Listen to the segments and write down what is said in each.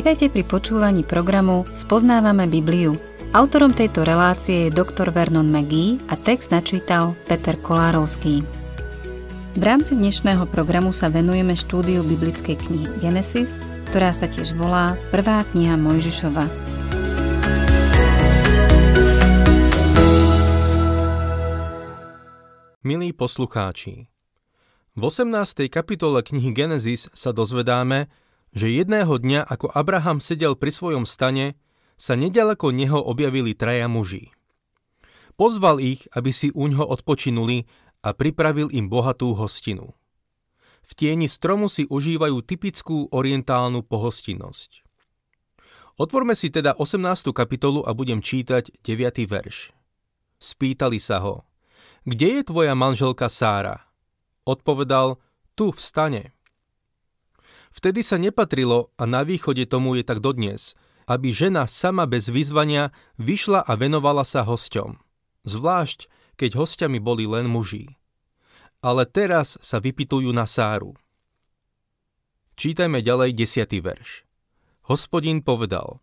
Vitajte pri počúvaní programu Spoznávame Bibliu. Autorom tejto relácie je dr. Vernon McGee a text načítal Peter Kolárovský. V rámci dnešného programu sa venujeme štúdiu biblickej knihy Genesis, ktorá sa tiež volá Prvá kniha Mojžišova. Milí poslucháči, v 18. kapitole knihy Genesis sa dozvedáme, že jedného dňa, ako Abraham sedel pri svojom stane, sa nedaleko neho objavili traja muži. Pozval ich, aby si u ňoho odpočinuli a pripravil im bohatú hostinu. V tieni stromu si užívajú typickú orientálnu pohostinnosť. Otvorme si teda 18. kapitolu a budem čítať 9. verš. Spýtali sa ho, kde je tvoja manželka Sára? Odpovedal, tu v stane. Vtedy sa nepatrilo, a na východe tomu je tak dodnes, aby žena sama bez vyzvania vyšla a venovala sa hosťom. Zvlášť, keď hostiami boli len muži. Ale teraz sa vypitujú na Sáru. Čítajme ďalej desiatý verš. Hospodin povedal,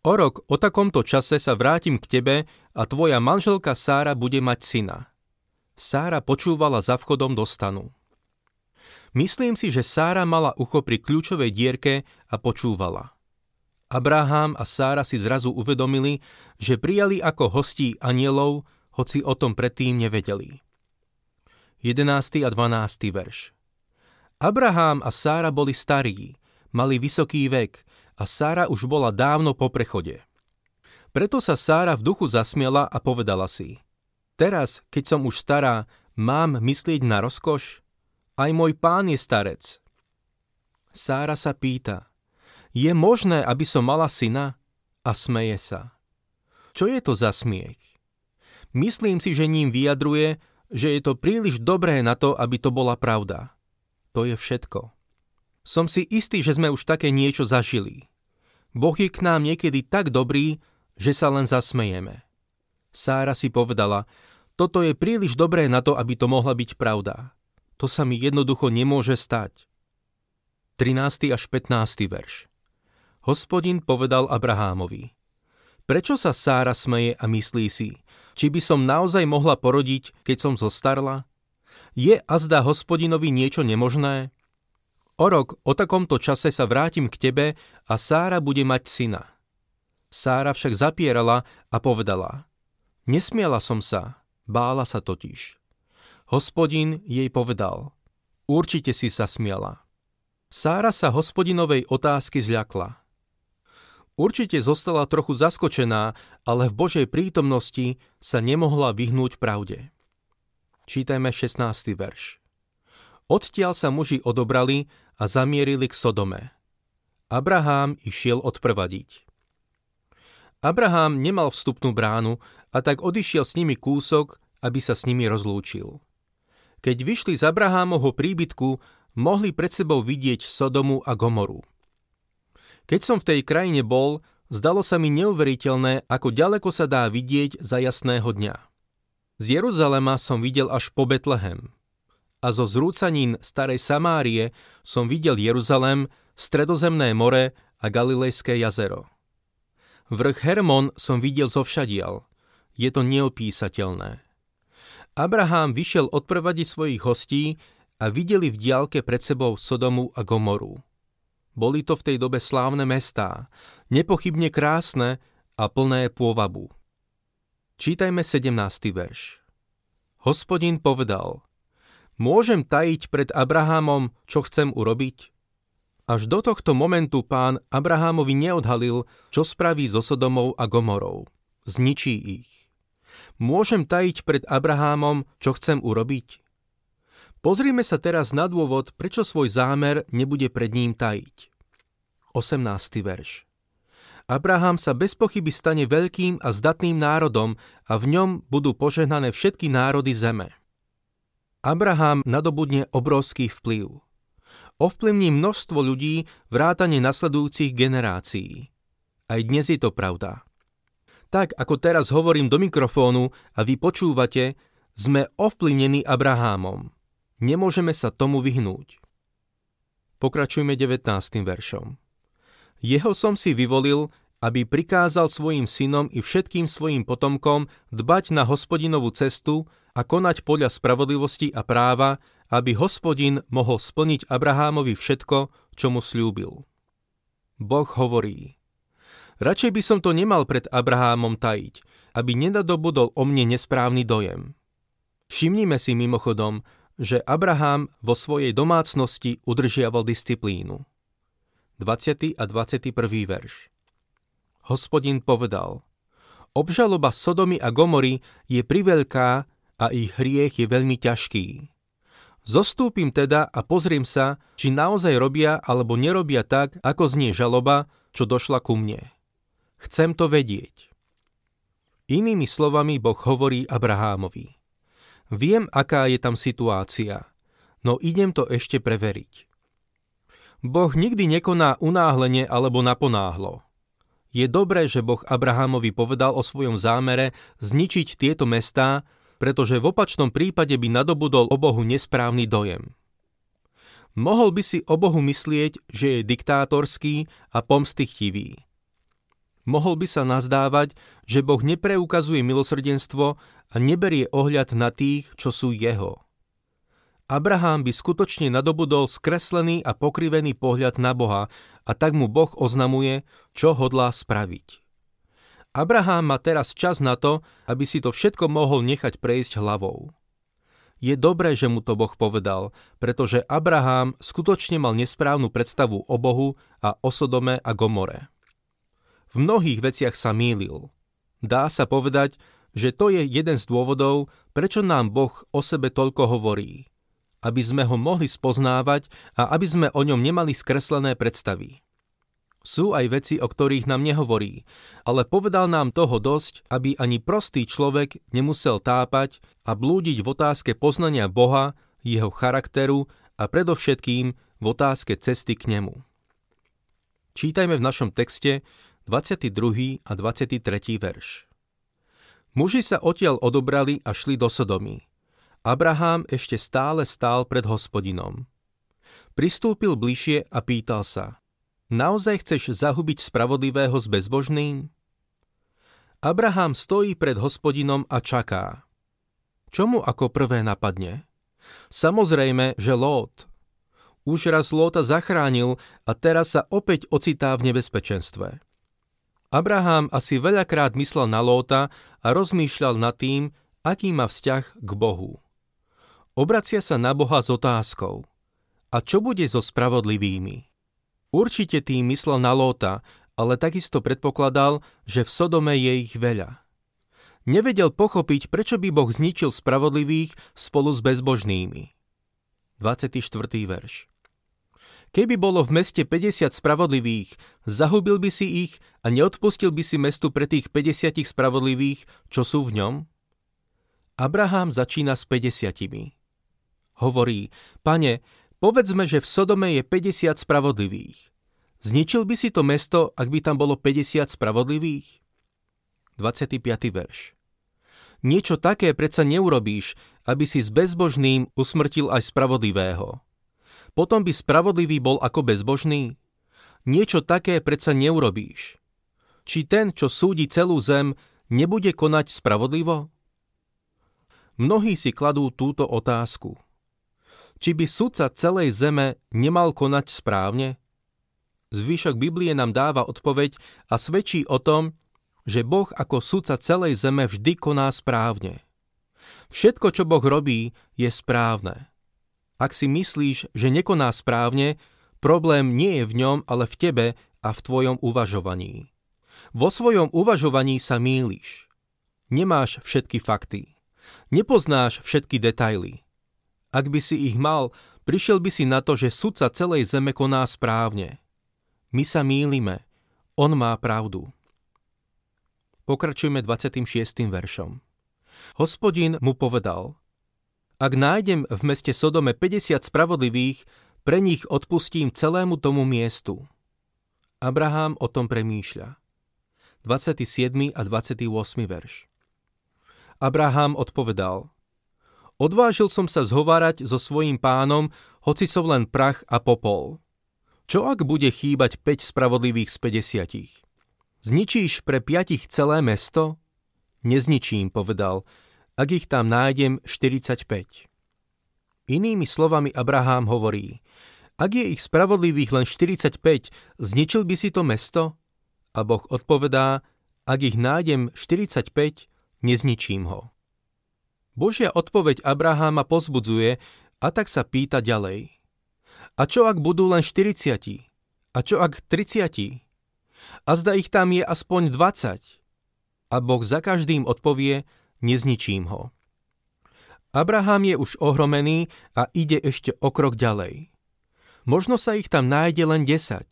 O rok o takomto čase sa vrátim k tebe a tvoja manželka Sára bude mať syna. Sára počúvala za vchodom do stanu. Myslím si, že Sára mala ucho pri kľúčovej dierke a počúvala. Abraham a Sára si zrazu uvedomili, že prijali ako hostí anielov, hoci o tom predtým nevedeli. 11. a 12. verš Abraham a Sára boli starí, mali vysoký vek a Sára už bola dávno po prechode. Preto sa Sára v duchu zasmiela a povedala si Teraz, keď som už stará, mám myslieť na rozkoš? Aj môj pán je starec. Sára sa pýta, je možné, aby som mala syna? A smeje sa. Čo je to za smiech? Myslím si, že ním vyjadruje, že je to príliš dobré na to, aby to bola pravda. To je všetko. Som si istý, že sme už také niečo zažili. Boh je k nám niekedy tak dobrý, že sa len zasmejeme. Sára si povedala, toto je príliš dobré na to, aby to mohla byť pravda. To sa mi jednoducho nemôže stať. 13. až 15. verš Hospodin povedal Abrahámovi Prečo sa Sára smeje a myslí si, či by som naozaj mohla porodiť, keď som zostarla? Je azda hospodinovi niečo nemožné? O rok o takomto čase sa vrátim k tebe a Sára bude mať syna. Sára však zapierala a povedala Nesmiela som sa, bála sa totiž. Hospodin jej povedal, určite si sa smiala. Sára sa hospodinovej otázky zľakla. Určite zostala trochu zaskočená, ale v Božej prítomnosti sa nemohla vyhnúť pravde. Čítajme 16. verš. Odtiaľ sa muži odobrali a zamierili k Sodome. Abraham išiel odprvadiť. Abraham nemal vstupnú bránu a tak odišiel s nimi kúsok, aby sa s nimi rozlúčil. Keď vyšli z Abrahámovho príbytku, mohli pred sebou vidieť Sodomu a Gomoru. Keď som v tej krajine bol, zdalo sa mi neuveriteľné, ako ďaleko sa dá vidieť za jasného dňa. Z Jeruzalema som videl až po Betlehem. A zo zrúcanín starej Samárie som videl Jeruzalem, Stredozemné more a Galilejské jazero. Vrch Hermon som videl zo všadial. Je to neopísateľné. Abraham vyšiel odprvadiť svojich hostí a videli v diálke pred sebou Sodomu a Gomoru. Boli to v tej dobe slávne mestá, nepochybne krásne a plné pôvabu. Čítajme 17. verš. Hospodin povedal, môžem tajiť pred Abrahamom, čo chcem urobiť? Až do tohto momentu pán Abrahamovi neodhalil, čo spraví so Sodomou a Gomorou. Zničí ich. Môžem tajiť pred Abrahámom, čo chcem urobiť? Pozrime sa teraz na dôvod, prečo svoj zámer nebude pred ním tajiť. 18. verš Abraham sa bez pochyby stane veľkým a zdatným národom a v ňom budú požehnané všetky národy zeme. Abraham nadobudne obrovský vplyv. Ovplyvní množstvo ľudí vrátane nasledujúcich generácií. Aj dnes je to pravda. Tak ako teraz hovorím do mikrofónu a vy počúvate, sme ovplyvnení Abrahámom. Nemôžeme sa tomu vyhnúť. Pokračujme 19. veršom. Jeho som si vyvolil, aby prikázal svojim synom i všetkým svojim potomkom dbať na hospodinovú cestu a konať podľa spravodlivosti a práva, aby hospodin mohol splniť Abrahámovi všetko, čo mu slúbil. Boh hovorí, radšej by som to nemal pred Abrahámom tajiť, aby nenadobudol o mne nesprávny dojem. Všimnime si mimochodom, že Abraham vo svojej domácnosti udržiaval disciplínu. 20. a 21. verš Hospodin povedal, obžaloba Sodomy a Gomory je priveľká a ich hriech je veľmi ťažký. Zostúpim teda a pozriem sa, či naozaj robia alebo nerobia tak, ako znie žaloba, čo došla ku mne. Chcem to vedieť. Inými slovami Boh hovorí Abrahámovi. Viem, aká je tam situácia, no idem to ešte preveriť. Boh nikdy nekoná unáhlenie alebo naponáhlo. Je dobré, že Boh Abrahamovi povedal o svojom zámere zničiť tieto mestá, pretože v opačnom prípade by nadobudol o Bohu nesprávny dojem. Mohol by si o Bohu myslieť, že je diktátorský a pomstychtivý. Mohol by sa nazdávať, že Boh nepreukazuje milosrdenstvo a neberie ohľad na tých, čo sú jeho. Abraham by skutočne nadobudol skreslený a pokrivený pohľad na Boha a tak mu Boh oznamuje, čo hodlá spraviť. Abraham má teraz čas na to, aby si to všetko mohol nechať prejsť hlavou. Je dobré, že mu to Boh povedal, pretože Abraham skutočne mal nesprávnu predstavu o Bohu a o Sodome a Gomore. V mnohých veciach sa mýlil. Dá sa povedať, že to je jeden z dôvodov, prečo nám Boh o sebe toľko hovorí aby sme ho mohli spoznávať a aby sme o ňom nemali skreslené predstavy. Sú aj veci, o ktorých nám nehovorí, ale povedal nám toho dosť, aby ani prostý človek nemusel tápať a blúdiť v otázke poznania Boha, jeho charakteru a predovšetkým v otázke cesty k nemu. Čítajme v našom texte 22. a 23. verš. Muži sa odtiaľ odobrali a šli do Sodomy. Abraham ešte stále stál pred hospodinom. Pristúpil bližšie a pýtal sa, naozaj chceš zahubiť spravodlivého s bezbožným? Abraham stojí pred hospodinom a čaká. Čo mu ako prvé napadne? Samozrejme, že Lót. Už raz Lóta zachránil a teraz sa opäť ocitá v nebezpečenstve. Abraham asi veľakrát myslel na Lóta a rozmýšľal nad tým, aký má vzťah k Bohu. Obracia sa na Boha s otázkou. A čo bude so spravodlivými? Určite tým myslel na Lóta, ale takisto predpokladal, že v Sodome je ich veľa. Nevedel pochopiť, prečo by Boh zničil spravodlivých spolu s bezbožnými. 24. verš Keby bolo v meste 50 spravodlivých, zahubil by si ich a neodpustil by si mestu pre tých 50 spravodlivých, čo sú v ňom? Abraham začína s 50. Hovorí, pane, povedzme, že v Sodome je 50 spravodlivých. Zničil by si to mesto, ak by tam bolo 50 spravodlivých? 25. verš. Niečo také predsa neurobíš, aby si s bezbožným usmrtil aj spravodlivého. Potom by spravodlivý bol ako bezbožný? Niečo také predsa neurobíš. Či ten, čo súdi celú zem, nebude konať spravodlivo? Mnohí si kladú túto otázku či by sudca celej zeme nemal konať správne? Zvyšok Biblie nám dáva odpoveď a svedčí o tom, že Boh ako sudca celej zeme vždy koná správne. Všetko, čo Boh robí, je správne. Ak si myslíš, že nekoná správne, problém nie je v ňom, ale v tebe a v tvojom uvažovaní. Vo svojom uvažovaní sa míliš. Nemáš všetky fakty. Nepoznáš všetky detaily. Ak by si ich mal, prišiel by si na to, že sudca celej zeme koná správne. My sa mýlime. On má pravdu. Pokračujeme 26. veršom. Hospodin mu povedal, ak nájdem v meste Sodome 50 spravodlivých, pre nich odpustím celému tomu miestu. Abraham o tom premýšľa. 27. a 28. verš. Abraham odpovedal, Odvážil som sa zhovárať so svojím pánom, hoci som len prach a popol. Čo ak bude chýbať 5 spravodlivých z 50? Zničíš pre piatich celé mesto? Nezničím, povedal, ak ich tam nájdem 45. Inými slovami Abraham hovorí, ak je ich spravodlivých len 45, zničil by si to mesto? A Boh odpovedá, ak ich nájdem 45, nezničím ho. Božia odpoveď Abraháma pozbudzuje a tak sa pýta ďalej. A čo ak budú len 40? A čo ak 30? A zda ich tam je aspoň 20? A Boh za každým odpovie, nezničím ho. Abraham je už ohromený a ide ešte o krok ďalej. Možno sa ich tam nájde len 10.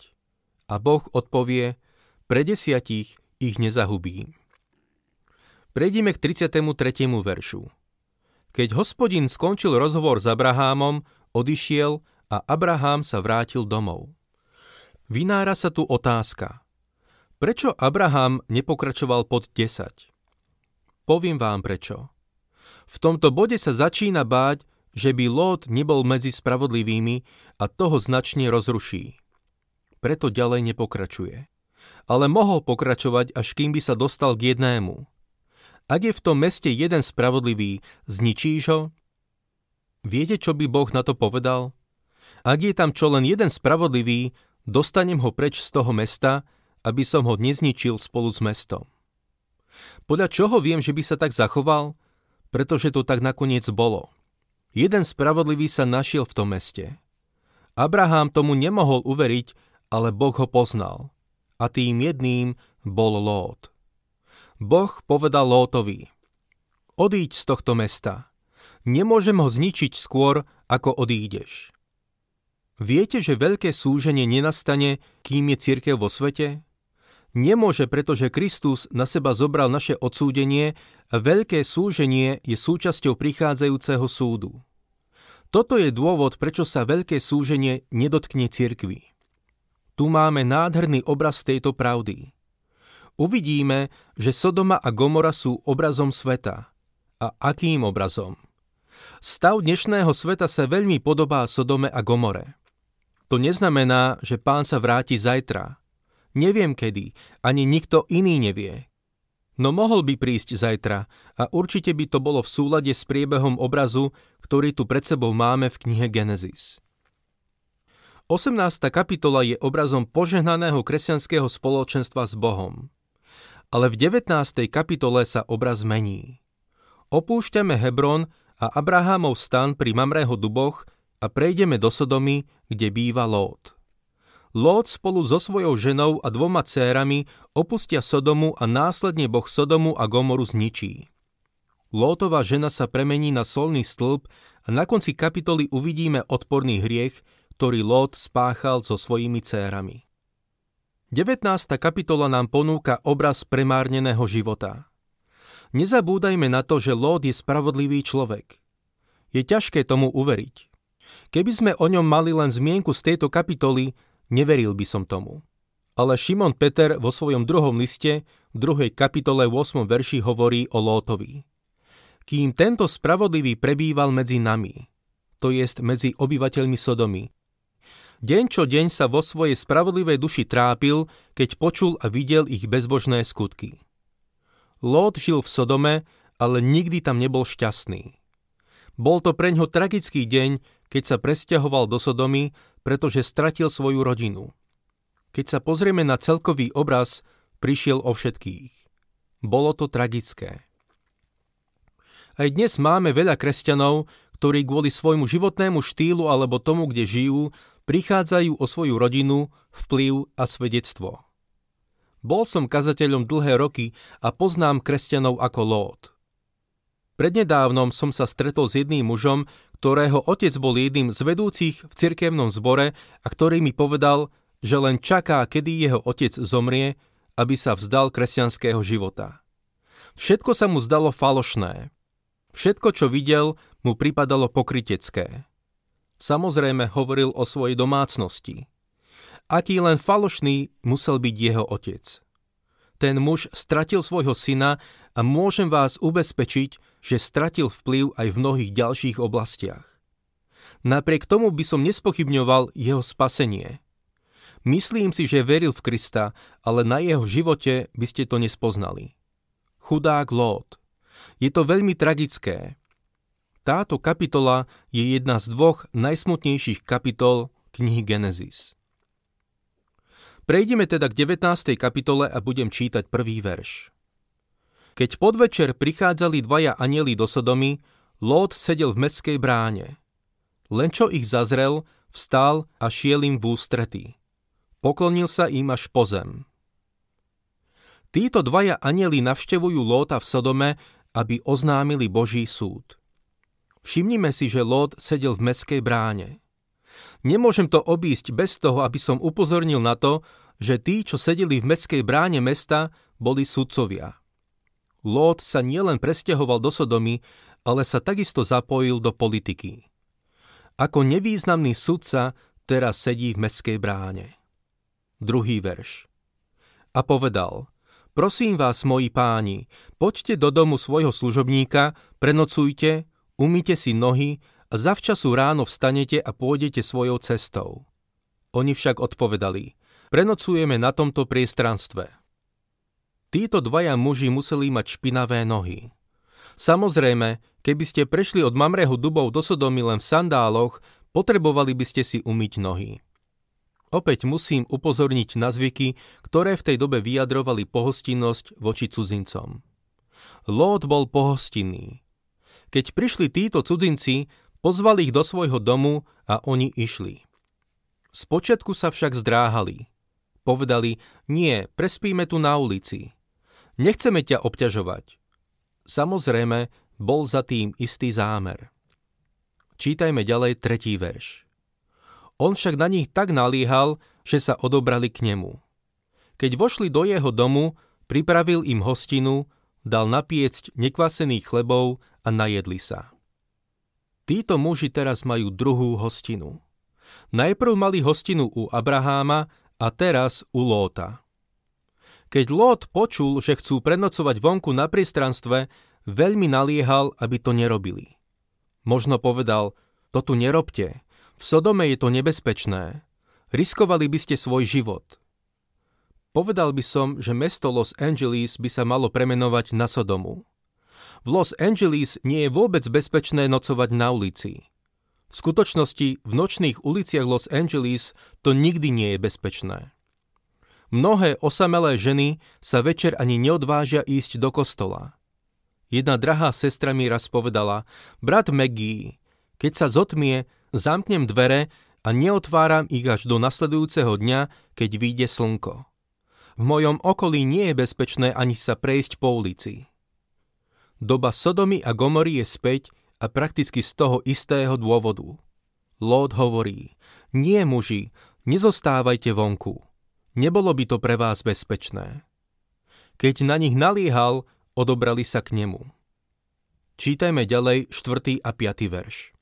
A Boh odpovie, pre desiatich ich nezahubím. Prejdime k 33. veršu. Keď hospodin skončil rozhovor s Abrahámom, odišiel a Abraham sa vrátil domov. Vynára sa tu otázka. Prečo Abraham nepokračoval pod 10? Poviem vám prečo. V tomto bode sa začína báť, že by Lót nebol medzi spravodlivými a toho značne rozruší. Preto ďalej nepokračuje. Ale mohol pokračovať, až kým by sa dostal k jednému. Ak je v tom meste jeden spravodlivý, zničíš ho? Viete, čo by Boh na to povedal? Ak je tam čo len jeden spravodlivý, dostanem ho preč z toho mesta, aby som ho nezničil spolu s mestom. Podľa čoho viem, že by sa tak zachoval? pretože to tak nakoniec bolo. Jeden spravodlivý sa našiel v tom meste. Abraham tomu nemohol uveriť, ale Boh ho poznal. A tým jedným bol Lót. Boh povedal Lótovi, odíď z tohto mesta. Nemôžem ho zničiť skôr, ako odídeš. Viete, že veľké súženie nenastane, kým je církev vo svete? Nemôže, pretože Kristus na seba zobral naše odsúdenie a veľké súženie je súčasťou prichádzajúceho súdu. Toto je dôvod, prečo sa veľké súženie nedotkne cirkvi. Tu máme nádherný obraz tejto pravdy. Uvidíme, že Sodoma a Gomora sú obrazom sveta. A akým obrazom? Stav dnešného sveta sa veľmi podobá Sodome a Gomore. To neznamená, že pán sa vráti zajtra, Neviem kedy, ani nikto iný nevie. No mohol by prísť zajtra a určite by to bolo v súlade s priebehom obrazu, ktorý tu pred sebou máme v knihe Genesis. 18. kapitola je obrazom požehnaného kresťanského spoločenstva s Bohom. Ale v 19. kapitole sa obraz mení. Opúšťame Hebron a Abrahamov stan pri Mamrého duboch a prejdeme do Sodomy, kde býva Lót. Lót spolu so svojou ženou a dvoma cérami opustia Sodomu a následne Boh Sodomu a Gomoru zničí. Lótová žena sa premení na solný stĺp a na konci kapitoly uvidíme odporný hriech, ktorý Lót spáchal so svojimi cérami. 19. kapitola nám ponúka obraz premárneného života. Nezabúdajme na to, že Lót je spravodlivý človek. Je ťažké tomu uveriť. Keby sme o ňom mali len zmienku z tejto kapitoly, Neveril by som tomu. Ale Šimon Peter vo svojom druhom liste, v druhej kapitole 8. verši hovorí o Lótovi. Kým tento spravodlivý prebýval medzi nami, to jest medzi obyvateľmi Sodomy, deň čo deň sa vo svojej spravodlivej duši trápil, keď počul a videl ich bezbožné skutky. Lót žil v Sodome, ale nikdy tam nebol šťastný. Bol to preňho tragický deň, keď sa presťahoval do Sodomy, pretože stratil svoju rodinu. Keď sa pozrieme na celkový obraz, prišiel o všetkých. Bolo to tragické. Aj dnes máme veľa kresťanov, ktorí kvôli svojmu životnému štýlu alebo tomu, kde žijú, prichádzajú o svoju rodinu, vplyv a svedectvo. Bol som kazateľom dlhé roky a poznám kresťanov ako Lót. Prednedávnom som sa stretol s jedným mužom, ktorého otec bol jedným z vedúcich v cirkevnom zbore a ktorý mi povedal, že len čaká, kedy jeho otec zomrie, aby sa vzdal kresťanského života. Všetko sa mu zdalo falošné. Všetko, čo videl, mu pripadalo pokrytecké. Samozrejme hovoril o svojej domácnosti. Aký len falošný musel byť jeho otec. Ten muž stratil svojho syna a môžem vás ubezpečiť, že stratil vplyv aj v mnohých ďalších oblastiach. Napriek tomu by som nespochybňoval jeho spasenie. Myslím si, že veril v Krista, ale na jeho živote by ste to nespoznali. Chudák Lót. Je to veľmi tragické. Táto kapitola je jedna z dvoch najsmutnejších kapitol knihy Genesis. Prejdeme teda k 19. kapitole a budem čítať prvý verš. Keď podvečer prichádzali dvaja anieli do Sodomy, Lót sedel v mestskej bráne. Len čo ich zazrel, vstal a šiel im v ústretí. Poklonil sa im až po zem. Títo dvaja anieli navštevujú Lóta v Sodome, aby oznámili Boží súd. Všimnime si, že Lót sedel v mestskej bráne. Nemôžem to obísť bez toho, aby som upozornil na to, že tí, čo sedeli v mestskej bráne mesta, boli sudcovia. Lót sa nielen presťahoval do Sodomy, ale sa takisto zapojil do politiky. Ako nevýznamný sudca teraz sedí v mestskej bráne. Druhý verš. A povedal, prosím vás, moji páni, poďte do domu svojho služobníka, prenocujte, umýte si nohy a zavčasu ráno vstanete a pôjdete svojou cestou. Oni však odpovedali, prenocujeme na tomto priestranstve. Títo dvaja muži museli mať špinavé nohy. Samozrejme, keby ste prešli od Mamrehu dubov do Sodomy len v sandáloch, potrebovali by ste si umyť nohy. Opäť musím upozorniť na zvyky, ktoré v tej dobe vyjadrovali pohostinnosť voči cudzincom. Lót bol pohostinný. Keď prišli títo cudzinci, Pozval ich do svojho domu a oni išli. Spočiatku sa však zdráhali. Povedali, nie, prespíme tu na ulici. Nechceme ťa obťažovať. Samozrejme, bol za tým istý zámer. Čítajme ďalej tretí verš. On však na nich tak naliehal, že sa odobrali k nemu. Keď vošli do jeho domu, pripravil im hostinu, dal napiecť nekvasených chlebov a najedli sa. Títo muži teraz majú druhú hostinu. Najprv mali hostinu u Abraháma a teraz u Lóta. Keď Lót počul, že chcú prenocovať vonku na priestranstve, veľmi naliehal, aby to nerobili. Možno povedal, to tu nerobte, v Sodome je to nebezpečné, riskovali by ste svoj život. Povedal by som, že mesto Los Angeles by sa malo premenovať na Sodomu. V Los Angeles nie je vôbec bezpečné nocovať na ulici. V skutočnosti v nočných uliciach Los Angeles to nikdy nie je bezpečné. Mnohé osamelé ženy sa večer ani neodvážia ísť do kostola. Jedna drahá sestra mi raz povedala, brat Maggie, keď sa zotmie, zamknem dvere a neotváram ich až do nasledujúceho dňa, keď vyjde slnko. V mojom okolí nie je bezpečné ani sa prejsť po ulici. Doba Sodomy a Gomory je späť a prakticky z toho istého dôvodu. Lód hovorí, nie muži, nezostávajte vonku. Nebolo by to pre vás bezpečné. Keď na nich naliehal, odobrali sa k nemu. Čítajme ďalej 4. a 5. verš.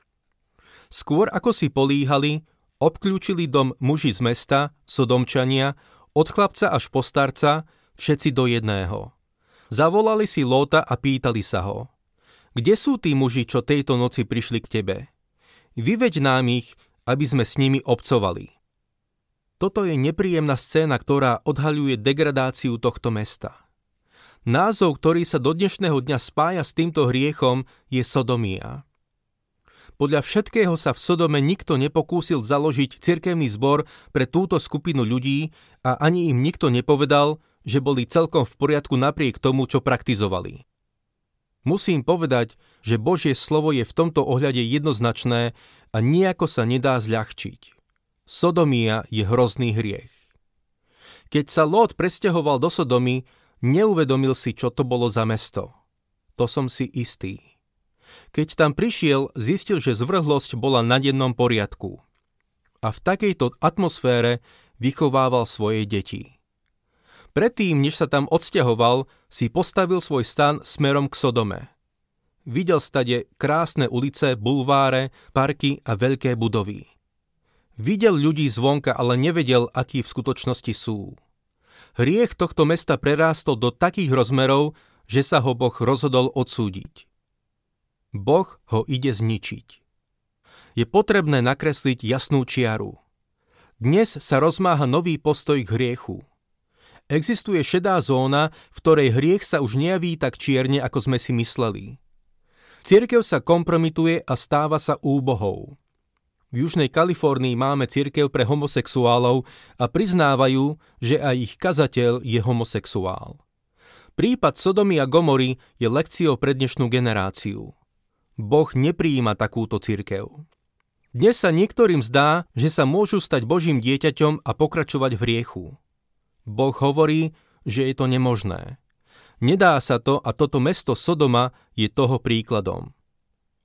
Skôr ako si políhali, obklúčili dom muži z mesta, sodomčania, od chlapca až po starca, všetci do jedného – Zavolali si Lóta a pýtali sa ho. Kde sú tí muži, čo tejto noci prišli k tebe? Vyveď nám ich, aby sme s nimi obcovali. Toto je nepríjemná scéna, ktorá odhaľuje degradáciu tohto mesta. Názov, ktorý sa do dnešného dňa spája s týmto hriechom, je sodomia. Podľa všetkého sa v Sodome nikto nepokúsil založiť cirkevný zbor pre túto skupinu ľudí a ani im nikto nepovedal, že boli celkom v poriadku napriek tomu, čo praktizovali. Musím povedať, že Božie slovo je v tomto ohľade jednoznačné a nejako sa nedá zľahčiť. Sodomia je hrozný hriech. Keď sa Lót presťahoval do Sodomy, neuvedomil si, čo to bolo za mesto. To som si istý. Keď tam prišiel, zistil, že zvrhlosť bola na dennom poriadku. A v takejto atmosfére vychovával svoje deti. Predtým, než sa tam odsťahoval, si postavil svoj stan smerom k Sodome. Videl stade krásne ulice, bulváre, parky a veľké budovy. Videl ľudí zvonka, ale nevedel, akí v skutočnosti sú. Hriech tohto mesta prerástol do takých rozmerov, že sa ho Boh rozhodol odsúdiť. Boh ho ide zničiť. Je potrebné nakresliť jasnú čiaru. Dnes sa rozmáha nový postoj k hriechu. Existuje šedá zóna, v ktorej hriech sa už nejaví tak čierne, ako sme si mysleli. Cirkev sa kompromituje a stáva sa úbohou. V Južnej Kalifornii máme cirkev pre homosexuálov a priznávajú, že aj ich kazateľ je homosexuál. Prípad Sodomy a Gomory je lekciou pre dnešnú generáciu. Boh neprijíma takúto cirkev. Dnes sa niektorým zdá, že sa môžu stať Božím dieťaťom a pokračovať v riechu. Boh hovorí, že je to nemožné. Nedá sa to a toto mesto Sodoma je toho príkladom.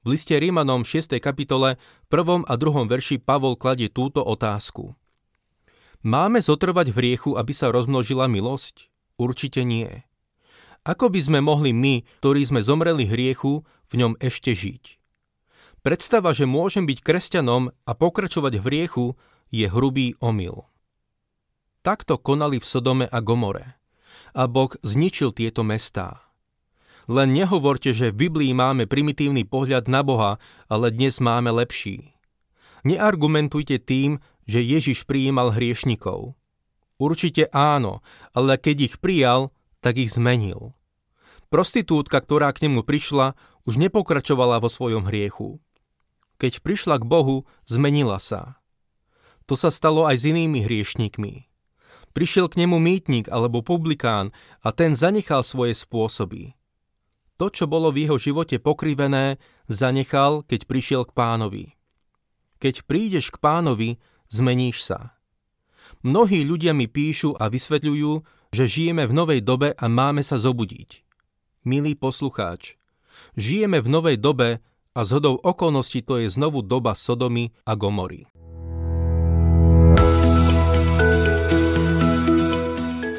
V liste Rímanom 6. kapitole 1. a 2. verši Pavol kladie túto otázku. Máme zotrvať v riechu, aby sa rozmnožila milosť? Určite nie. Ako by sme mohli my, ktorí sme zomreli hriechu, v ňom ešte žiť? Predstava, že môžem byť kresťanom a pokračovať v riechu, je hrubý omyl. Takto konali v Sodome a Gomore. A Boh zničil tieto mestá. Len nehovorte, že v Biblii máme primitívny pohľad na Boha, ale dnes máme lepší. Neargumentujte tým, že Ježiš prijímal hriešnikov. Určite áno, ale keď ich prijal, tak ich zmenil. Prostitútka, ktorá k nemu prišla, už nepokračovala vo svojom hriechu keď prišla k Bohu, zmenila sa. To sa stalo aj s inými hriešnikmi. Prišiel k nemu mýtnik alebo publikán a ten zanechal svoje spôsoby. To, čo bolo v jeho živote pokrivené, zanechal, keď prišiel k pánovi. Keď prídeš k pánovi, zmeníš sa. Mnohí ľudia mi píšu a vysvetľujú, že žijeme v novej dobe a máme sa zobudiť. Milý poslucháč, žijeme v novej dobe, a zhodou okolností to je znovu doba Sodomy a Gomory.